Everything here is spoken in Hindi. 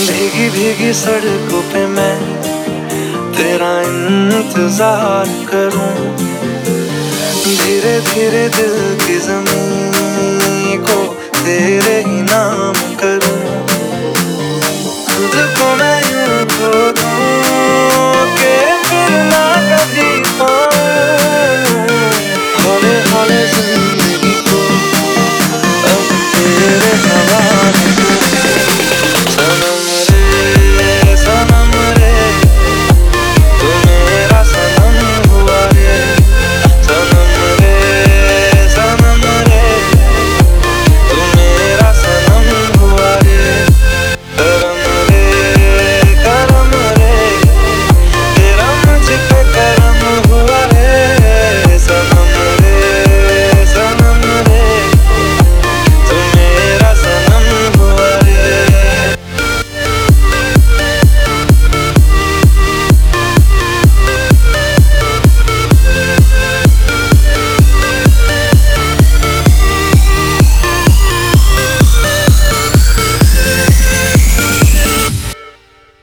तेरी सड़कों पे मैं तेरा इंतज़ार करूँ। धीरे धीरे दिल की ज़मीन